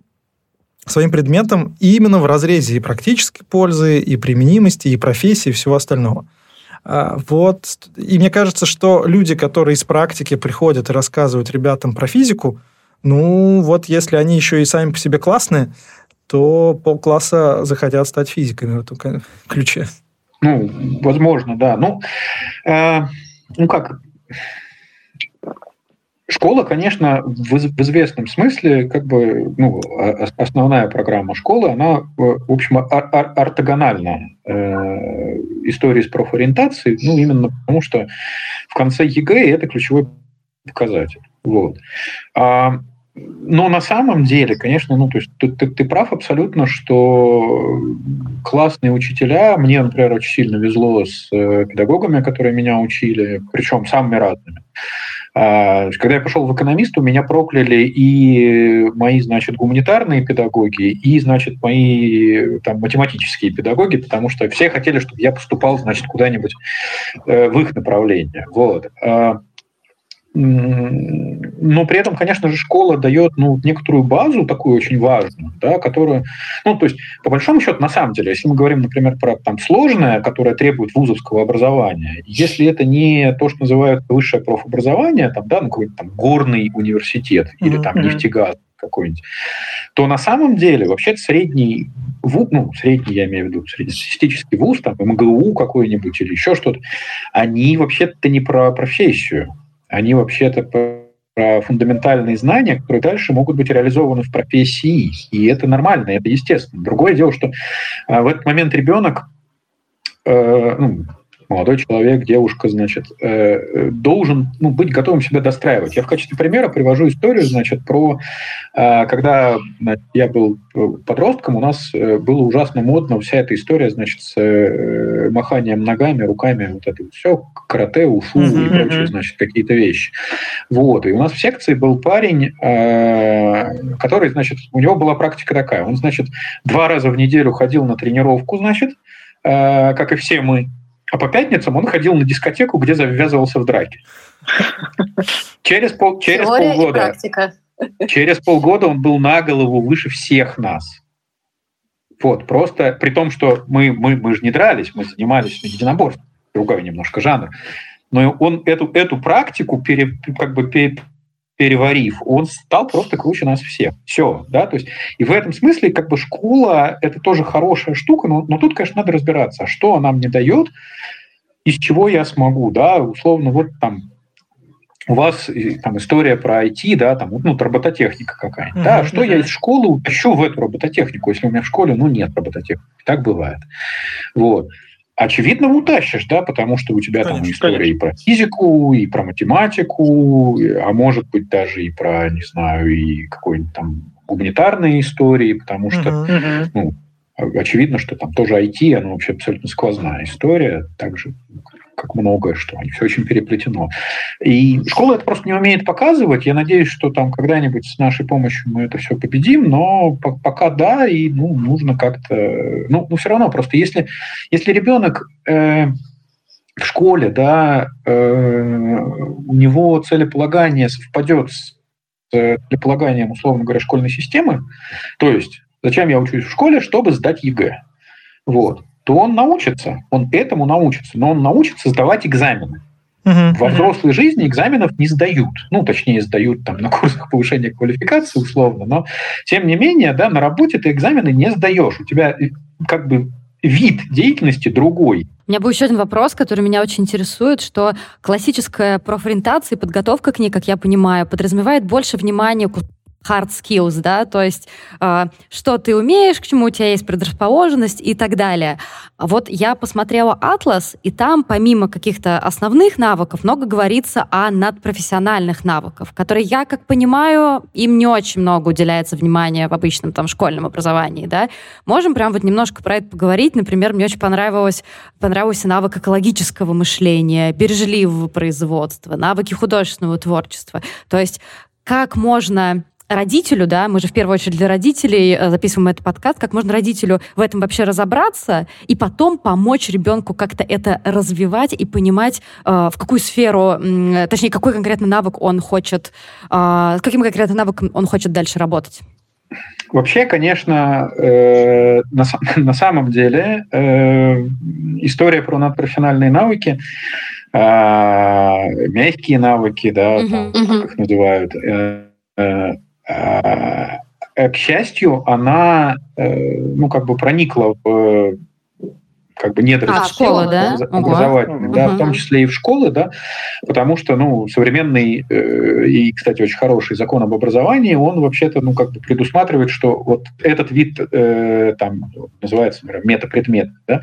своим предметом именно в разрезе и практической пользы, и применимости, и профессии, и всего остального. А, вот. И мне кажется, что люди, которые из практики приходят и рассказывают ребятам про физику, ну, вот если они еще и сами по себе классные, то полкласса захотят стать физиками в этом ключе. Ну, возможно, да. Ну, э, ну как, Школа, конечно, в, известном смысле, как бы, ну, основная программа школы, она, в общем, ор ор ортогональна э, истории с профориентацией, ну, именно потому что в конце ЕГЭ это ключевой показатель. Вот. А, но на самом деле, конечно, ну, то есть ты, ты, ты прав абсолютно, что классные учителя, мне, например, очень сильно везло с э, педагогами, которые меня учили, причем самыми разными. А, когда я пошел в экономист, у меня прокляли и мои, значит, гуманитарные педагоги, и, значит, мои там, математические педагоги, потому что все хотели, чтобы я поступал, значит, куда-нибудь э, в их направление. Вот. Но при этом, конечно же, школа дает ну, некоторую базу, такую очень важную, да, которую, ну, то есть, по большому счету, на самом деле, если мы говорим, например, про там, сложное, которое требует вузовского образования, если это не то, что называют высшее профобразование, там, да, ну, какой-то там горный университет или там нефтегаз какой-нибудь, то на самом деле вообще средний вуз, ну, средний, я имею в виду, среднестатистический вуз, там, МГУ какой-нибудь или еще что-то, они вообще-то не про профессию, они вообще-то про фундаментальные знания, которые дальше могут быть реализованы в профессии. И это нормально, это естественно. Другое дело, что а, в этот момент ребенок, э, ну, молодой человек, девушка, значит, э, должен ну, быть готовым себя достраивать. Я в качестве примера привожу историю, значит, про э, когда я был подростком, у нас э, было ужасно модно вся эта история, значит, с маханием ногами, руками, вот это все, карате, ушу mm-hmm. и прочие, значит, какие-то вещи. Вот. И у нас в секции был парень, который, значит, у него была практика такая. Он, значит, два раза в неделю ходил на тренировку, значит, как и все мы, а по пятницам он ходил на дискотеку, где завязывался в драке. Через, пол, через полгода. Через полгода он был на голову выше всех нас. Вот, просто при том, что мы, мы, мы же не дрались, мы занимались единоборством, другой немножко жанр. Но он эту, эту практику пере, как бы пере, переварив, он стал просто круче нас всех. Все, да, то есть и в этом смысле как бы школа это тоже хорошая штука, но, но тут, конечно, надо разбираться, а что она мне дает, из чего я смогу, да, условно, вот там у вас там история про IT, да, там, ну, робототехника какая-нибудь. Uh-huh, да, что uh-huh. я из школы утащу в эту робототехнику, если у меня в школе, ну, нет робототехники. Так бывает. Вот очевидно, утащишь, да, потому что у тебя конечно, там история конечно. и про физику, и про математику, а может быть даже и про, не знаю, и какой-нибудь там гуманитарные истории, потому что, uh-huh. ну, очевидно, что там тоже IT, оно вообще абсолютно сквозная история, также как многое, что они все очень переплетено. И школа это просто не умеет показывать. Я надеюсь, что там когда-нибудь с нашей помощью мы это все победим, но пока да, и ну, нужно как-то... Ну, ну, все равно просто если, если ребенок э, в школе, да, э, у него целеполагание совпадет с целеполаганием, условно говоря, школьной системы, то есть зачем я учусь в школе, чтобы сдать ЕГЭ. Вот то он научится, он этому научится, но он научится сдавать экзамены. Uh-huh, Во взрослой жизни экзаменов не сдают. Ну, точнее, сдают там на курсах повышения квалификации условно, но тем не менее, да, на работе ты экзамены не сдаешь. У тебя э, как бы вид деятельности другой. У меня был еще один вопрос, который меня очень интересует, что классическая профориентация и подготовка к ней, как я понимаю, подразумевает больше внимания к hard skills, да, то есть э, что ты умеешь, к чему у тебя есть предрасположенность и так далее. Вот я посмотрела атлас, и там помимо каких-то основных навыков много говорится о надпрофессиональных навыках, которые, я как понимаю, им не очень много уделяется внимания в обычном там школьном образовании, да. Можем прям вот немножко про это поговорить. Например, мне очень понравилось, понравился навык экологического мышления, бережливого производства, навыки художественного творчества. То есть как можно родителю, да, мы же в первую очередь для родителей э, записываем этот подкаст, как можно родителю в этом вообще разобраться и потом помочь ребенку как-то это развивать и понимать, э, в какую сферу, точнее, какой конкретный навык он хочет, э, с каким конкретным навыком он хочет дальше работать. Вообще, конечно, э, на, на самом деле э, история про надпрофессиональные навыки, э, мягкие навыки, да, uh-huh, там, uh-huh. как их называют, э, Э, к счастью, она, э, ну, как бы проникла в как бы нет а, школы, да? образовательных, угу. да, в том числе и в школы, да, потому что, ну, современный э, и, кстати, очень хороший закон об образовании, он вообще-то, ну, как бы предусматривает, что вот этот вид, э, там, называется, например, метапредмет, да,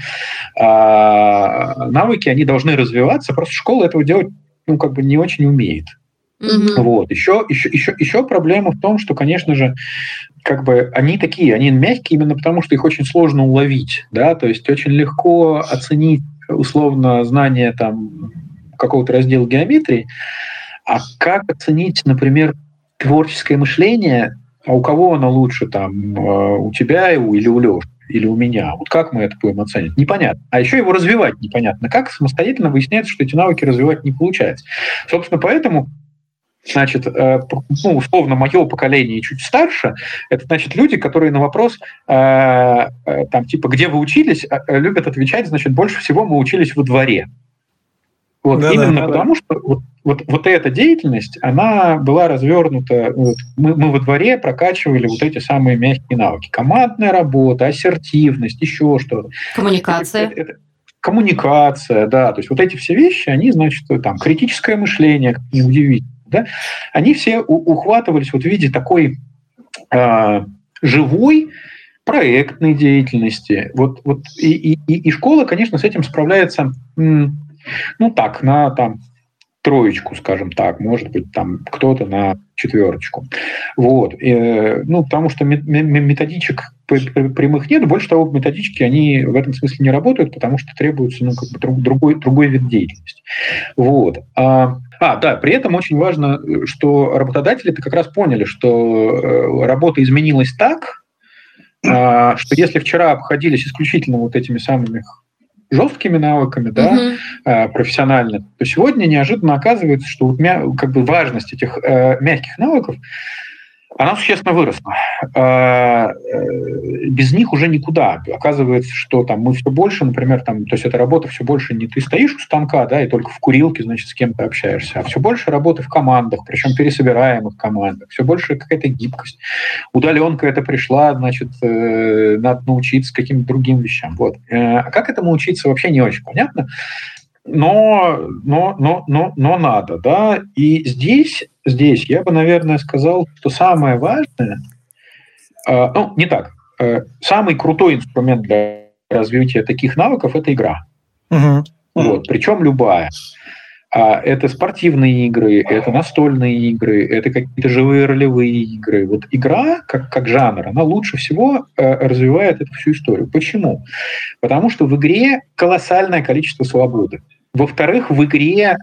а навыки, они должны развиваться, просто школа этого делать, ну, как бы не очень умеет. Угу. Вот. Еще, еще, еще, еще проблема в том, что, конечно же, как бы они такие, они мягкие именно потому, что их очень сложно уловить, да, то есть очень легко оценить условно знание там какого-то раздела геометрии, а как оценить, например, творческое мышление, а у кого оно лучше там, э, у тебя или у Леши? или у меня. Вот как мы это будем оценить? Непонятно. А еще его развивать непонятно. Как самостоятельно выясняется, что эти навыки развивать не получается. Собственно, поэтому значит, э, ну, условно, мое поколение и чуть старше, это, значит, люди, которые на вопрос, э, э, там, типа, где вы учились, любят отвечать, значит, больше всего мы учились во дворе. Вот, да, именно да, потому, да. что вот, вот, вот эта деятельность, она была развернута, вот, мы, мы во дворе прокачивали вот эти самые мягкие навыки. Командная работа, ассертивность, еще что-то. Коммуникация. Это, это, коммуникация, да, то есть вот эти все вещи, они, значит, там, критическое мышление, как ни удивительно, да, они все ухватывались вот в виде такой э, живой проектной деятельности. Вот, вот и, и, и школа, конечно, с этим справляется, ну так, на там троечку, скажем так, может быть, там кто-то на четверочку. Вот. Э, ну, потому что методичек прямых нет, больше того, методички, они в этом смысле не работают, потому что требуется, ну, как бы другой, другой вид деятельности. Вот. А, а, да, при этом очень важно, что работодатели-то как раз поняли, что э, работа изменилась так, а, что если вчера обходились исключительно вот этими самыми жесткими навыками, да, угу. профессионально, то сегодня неожиданно оказывается, что вот мя, как бы важность этих э, мягких навыков она существенно выросла. А, э, без них уже никуда. Оказывается, что там мы все больше, например, там, то есть эта работа все больше не ты стоишь у станка, да, и только в курилке, значит, с кем-то общаешься, а все больше работы в командах, причем пересобираемых командах, все больше какая-то гибкость. Удаленка это пришла, значит, э, надо научиться каким-то другим вещам. Вот. Э, а как этому учиться вообще не очень понятно но, но, но, но, но надо, да. И здесь, здесь я бы, наверное, сказал, что самое важное, э, ну, не так, э, самый крутой инструмент для развития таких навыков – это игра. Угу. Вот, причем любая. А это спортивные игры, это настольные игры, это какие-то живые ролевые игры. Вот игра, как, как жанр, она лучше всего э, развивает эту всю историю. Почему? Потому что в игре колоссальное количество свободы. Во-вторых, в игре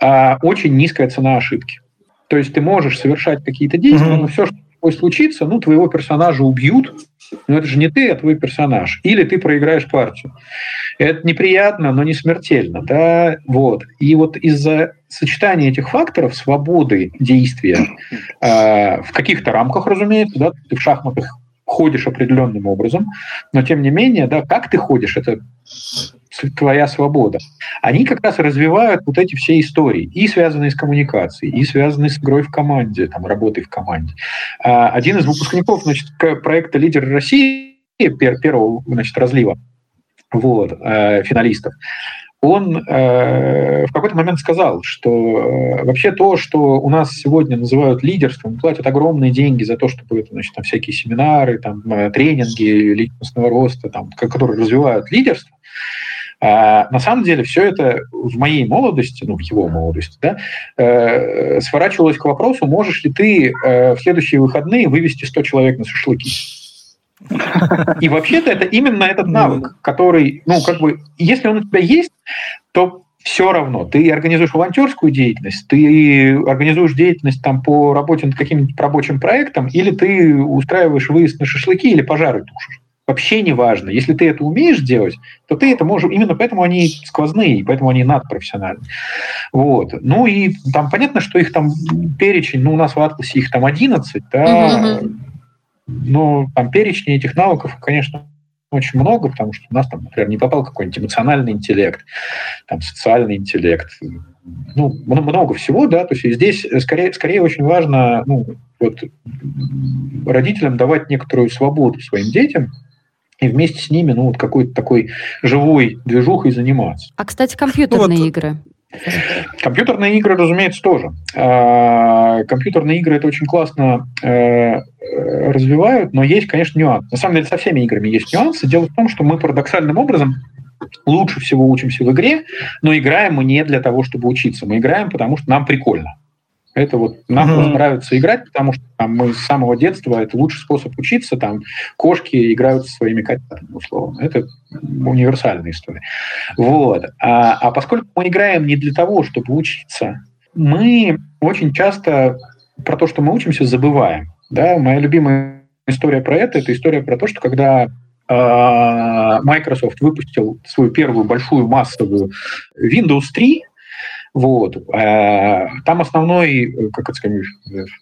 э, очень низкая цена ошибки. То есть ты можешь совершать какие-то действия, mm-hmm. но все, что такое случится, ну, твоего персонажа убьют, но это же не ты, а твой персонаж. Или ты проиграешь партию. Это неприятно, но не смертельно. Да? Вот. И вот из-за сочетания этих факторов, свободы действия, э, в каких-то рамках, разумеется, да, ты в шахматах ходишь определенным образом, но тем не менее, да, как ты ходишь, это твоя свобода. Они как раз развивают вот эти все истории, и связанные с коммуникацией, и связанные с игрой в команде, там, работой в команде. А, один из выпускников значит, проекта «Лидер России», первого значит, разлива, вот, э, финалистов, он э, в какой-то момент сказал, что э, вообще то, что у нас сегодня называют лидерством, платят огромные деньги за то, чтобы это, значит, там всякие семинары, там, э, тренинги личностного роста, там, которые развивают лидерство, а, на самом деле все это в моей молодости, ну, в его молодости, да, э, сворачивалось к вопросу, можешь ли ты э, в следующие выходные вывести 100 человек на шашлыки. И вообще-то это именно этот ну навык, который, ну, как бы, если он у тебя есть, то все равно. Ты организуешь волонтерскую деятельность, ты организуешь деятельность там по работе над каким-нибудь рабочим проектом, или ты устраиваешь выезд на шашлыки или пожары тушишь вообще не важно. Если ты это умеешь делать, то ты это можешь... Именно поэтому они сквозные, и поэтому они надпрофессиональные. Вот. Ну и там понятно, что их там перечень, ну у нас в Атласе их там 11, да, угу. но там перечень этих навыков, конечно, очень много, потому что у нас там, например, не попал какой-нибудь эмоциональный интеллект, там социальный интеллект, ну, много всего, да, то есть здесь скорее, скорее очень важно, ну, вот, родителям давать некоторую свободу своим детям, и вместе с ними, ну, вот какой-то такой живой движухой заниматься. А, кстати, компьютерные ну, вот, игры. Компьютерные игры, разумеется, тоже. А, компьютерные игры это очень классно э, развивают, но есть, конечно, нюансы. На самом деле, со всеми играми есть нюансы. Дело в том, что мы парадоксальным образом лучше всего учимся в игре, но играем мы не для того, чтобы учиться. Мы играем, потому что нам прикольно. Это вот нам mm-hmm. нравится играть, потому что там, мы с самого детства это лучший способ учиться. Там кошки играют со своими котятами, условно. Это универсальная история. Вот. А, а поскольку мы играем не для того, чтобы учиться, мы очень часто про то, что мы учимся, забываем. Да? Моя любимая история про это – это история про то, что когда а, Microsoft выпустил свою первую большую массовую Windows 3, вот. Э, там основной, как это сказать,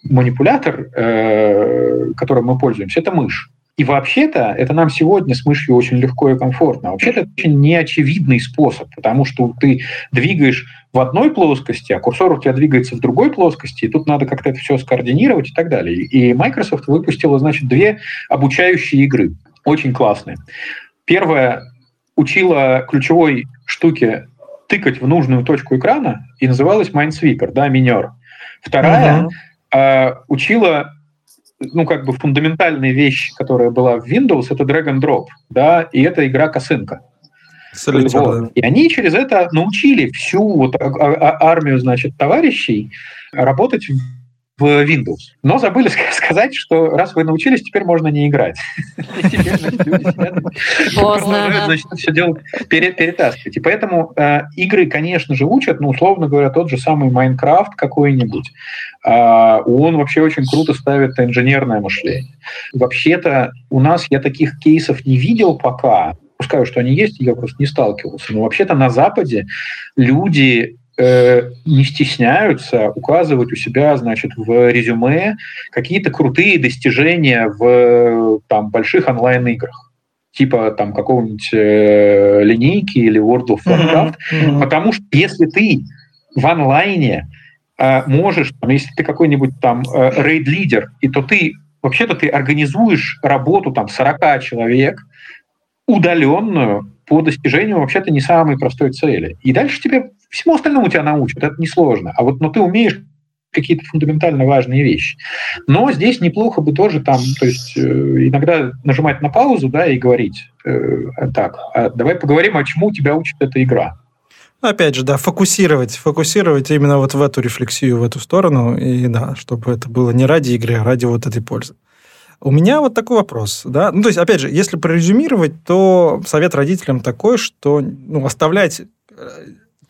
манипулятор, э, которым мы пользуемся, это мышь. И вообще-то это нам сегодня с мышью очень легко и комфортно. А вообще-то это очень неочевидный способ, потому что ты двигаешь в одной плоскости, а курсор у тебя двигается в другой плоскости, и тут надо как-то это все скоординировать и так далее. И Microsoft выпустила, значит, две обучающие игры, очень классные. Первая учила ключевой штуке тыкать в нужную точку экрана и называлась Minesweeper, да, минер. Вторая uh-huh. э, учила ну, как бы фундаментальная вещь, которая была в Windows, это drag and drop, да, и это игра косынка. Вот. И они через это научили всю вот а, а, армию, значит, товарищей работать в Windows. Но забыли сказать, что раз вы научились, теперь можно не играть. Значит, все дело перетаскивать. И поэтому э, игры, конечно же, учат, ну, условно говоря, тот же самый Майнкрафт какой-нибудь. А, он вообще очень круто ставит инженерное мышление. Вообще-то у нас я таких кейсов не видел пока, пускаю, что они есть, я просто не сталкивался. Но вообще-то на Западе люди не стесняются указывать у себя, значит, в резюме какие-то крутые достижения в там, больших онлайн-играх типа там какого-нибудь э, линейки или World of Warcraft, mm-hmm. Mm-hmm. потому что если ты в онлайне э, можешь, там, если ты какой-нибудь там э, рейд-лидер, и то ты вообще-то ты организуешь работу там 40 человек удаленную по достижению вообще-то не самой простой цели. И дальше тебе Всему остальному тебя научат, это несложно. А вот но ты умеешь какие-то фундаментально важные вещи. Но здесь неплохо бы тоже там, то есть э, иногда нажимать на паузу, да, и говорить, э, так, а давай поговорим, о чему тебя учит эта игра. Опять же, да, фокусировать, фокусировать именно вот в эту рефлексию, в эту сторону, и да, чтобы это было не ради игры, а ради вот этой пользы. У меня вот такой вопрос, да, ну, то есть, опять же, если прорезюмировать, то совет родителям такой, что, ну, оставлять э,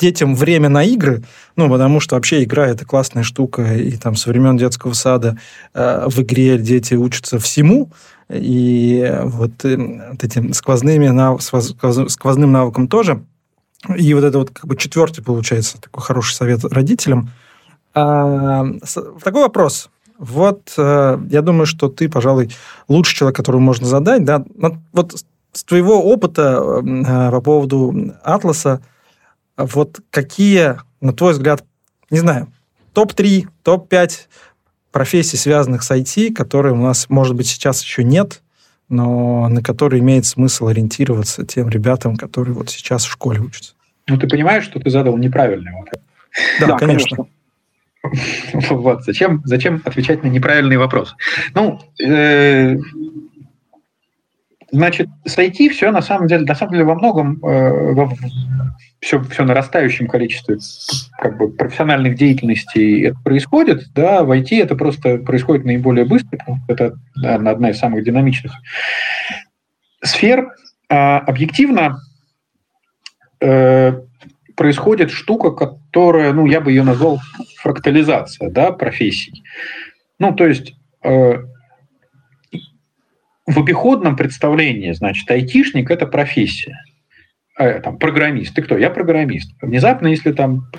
детям время на игры, ну, потому что вообще игра – это классная штука, и там со времен детского сада э, в игре дети учатся всему, и вот, э, вот этим сквозными нав... сквозным навыкам тоже. И вот это вот как бы четвертый, получается, такой хороший совет родителям. А, такой вопрос. Вот э, я думаю, что ты, пожалуй, лучший человек, которого можно задать. Да? Вот с твоего опыта э, по поводу Атласа, вот какие, на твой взгляд, не знаю, топ-3, топ-5 профессий, связанных с IT, которые у нас, может быть, сейчас еще нет, но на которые имеет смысл ориентироваться тем ребятам, которые вот сейчас в школе учатся? Ну, ты понимаешь, что ты задал неправильный вопрос. Да, да конечно. конечно. Вот, зачем, зачем отвечать на неправильный вопрос? Ну, э, значит, с IT все на самом деле, на самом деле во многом э, все, все нарастающем количестве как бы, профессиональных деятельностей это происходит, да, в IT это просто происходит наиболее быстро, это наверное, одна из самых динамичных сфер. А объективно э, происходит штука, которая, ну, я бы ее назвал фрактализация, да, профессий. Ну, то есть э, в обиходном представлении, значит, айтишник – это профессия – Э, там, программист. Ты кто? Я программист. Внезапно, если там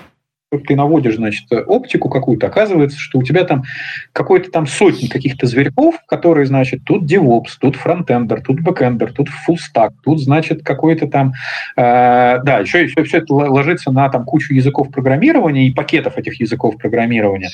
ты наводишь, значит, оптику какую-то, оказывается, что у тебя там какой-то там сотни каких-то зверьков, которые, значит, тут DevOps, тут фронтендер, тут бэкендер, тут fullstack, тут, значит, какой-то там... Э, да, еще, еще все это ложится на там кучу языков программирования и пакетов этих языков программирования.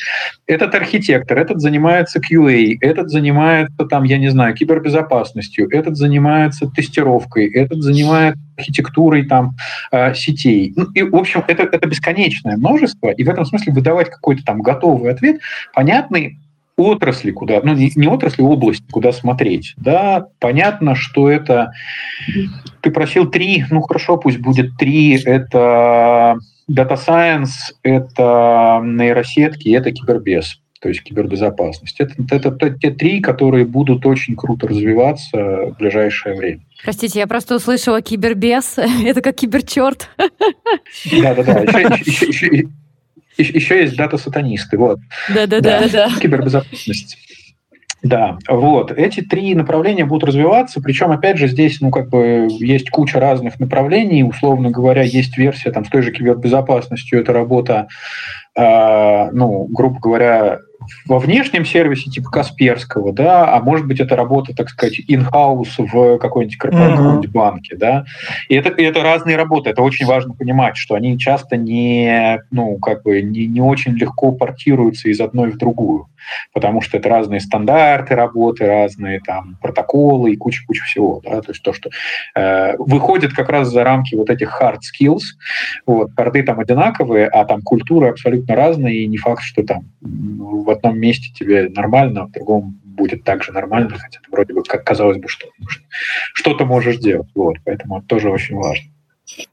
Этот архитектор, этот занимается QA, этот занимается там, я не знаю, кибербезопасностью, этот занимается тестировкой, этот занимается архитектурой там э, сетей. Ну, и, в общем, это, это бесконечное множество, и в этом смысле выдавать какой-то там готовый ответ, понятный отрасли, куда, ну не, не отрасли, область, куда смотреть. Да, понятно, что это, ты просил три, ну хорошо, пусть будет три, это Data Science, это нейросетки, это кибербез то есть кибербезопасность. Это, это, это те три, которые будут очень круто развиваться в ближайшее время. Простите, я просто услышала кибербес. Это как киберчерт. Да-да-да. Еще, еще, еще, еще есть дата-сатанисты. Вот. Да-да-да. Кибербезопасность. Да, вот. Эти три направления будут развиваться, причем, опять же, здесь, ну, как бы, есть куча разных направлений, условно говоря, есть версия там с той же кибербезопасностью, это работа, э, ну, грубо говоря, во внешнем сервисе типа Касперского, да, а может быть это работа, так сказать, in-house в какой-нибудь корпоративном mm-hmm. банке, да. И это, и это разные работы, это очень важно понимать, что они часто не, ну, как бы не, не очень легко портируются из одной в другую потому что это разные стандарты работы, разные там протоколы и куча-куча всего, да, то есть то, что э, выходит как раз за рамки вот этих hard skills, вот, харды там одинаковые, а там культуры абсолютно разные, и не факт, что там в одном месте тебе нормально, а в другом будет также нормально, хотя ты вроде бы, как казалось бы, что что-то можешь делать, вот, поэтому это тоже очень важно.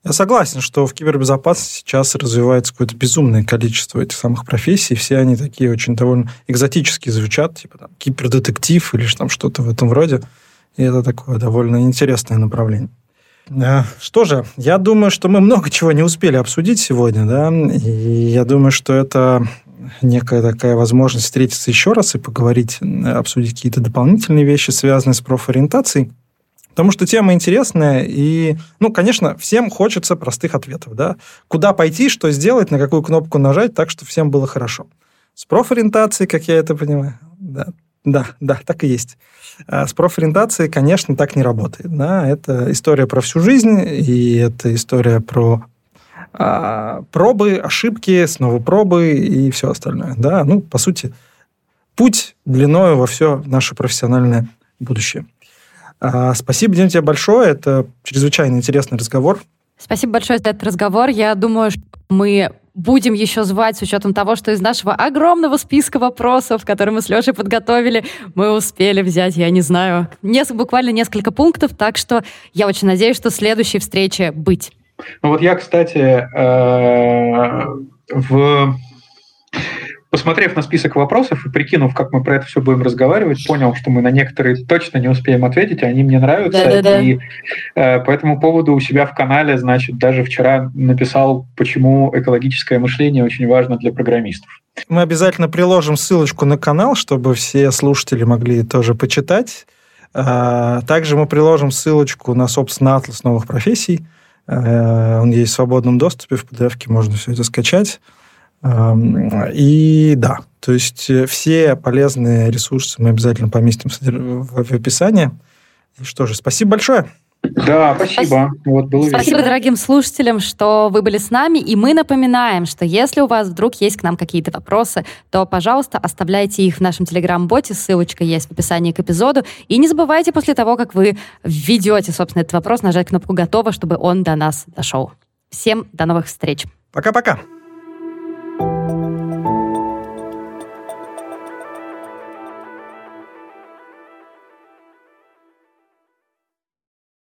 Я согласен, что в кибербезопасности сейчас развивается какое-то безумное количество этих самых профессий. Все они такие очень довольно экзотические звучат, типа там, кибердетектив или там что-то в этом роде. И это такое довольно интересное направление. Э, что же, я думаю, что мы много чего не успели обсудить сегодня, да, и я думаю, что это некая такая возможность встретиться еще раз и поговорить, обсудить какие-то дополнительные вещи, связанные с профориентацией. Потому что тема интересная, и, ну, конечно, всем хочется простых ответов, да. Куда пойти, что сделать, на какую кнопку нажать, так, что всем было хорошо. С профориентацией, как я это понимаю, да, да, да, так и есть. А с профориентацией, конечно, так не работает. Да? Это история про всю жизнь, и это история про а, пробы, ошибки, снова пробы и все остальное. Да? Ну, по сути, путь длиною во все наше профессиональное будущее. А, спасибо, Дим, тебе большое. Это чрезвычайно интересный разговор. Спасибо большое за этот разговор. Я думаю, что мы будем еще звать с учетом того, что из нашего огромного списка вопросов, которые мы с Лешей подготовили, мы успели взять, я не знаю, нес, буквально несколько пунктов, так что я очень надеюсь, что следующей встрече быть. Ну вот я, кстати, э, в посмотрев на список вопросов и прикинув, как мы про это все будем разговаривать, понял, что мы на некоторые точно не успеем ответить, они мне нравятся. Да-да-да. И э, по этому поводу у себя в канале, значит, даже вчера написал, почему экологическое мышление очень важно для программистов. Мы обязательно приложим ссылочку на канал, чтобы все слушатели могли тоже почитать. А, также мы приложим ссылочку на, собственно, атлас новых профессий. Э, он есть в свободном доступе, в PDF можно все это скачать. И да, то есть э, все полезные ресурсы мы обязательно поместим в описании. И что же, спасибо большое. Да, спасибо. Спасибо, вот, было спасибо дорогим слушателям, что вы были с нами. И мы напоминаем, что если у вас вдруг есть к нам какие-то вопросы, то, пожалуйста, оставляйте их в нашем телеграм-боте. Ссылочка есть в описании к эпизоду. И не забывайте после того, как вы введете, собственно, этот вопрос, нажать кнопку «Готово», чтобы он до нас дошел. Всем до новых встреч. Пока-пока. Música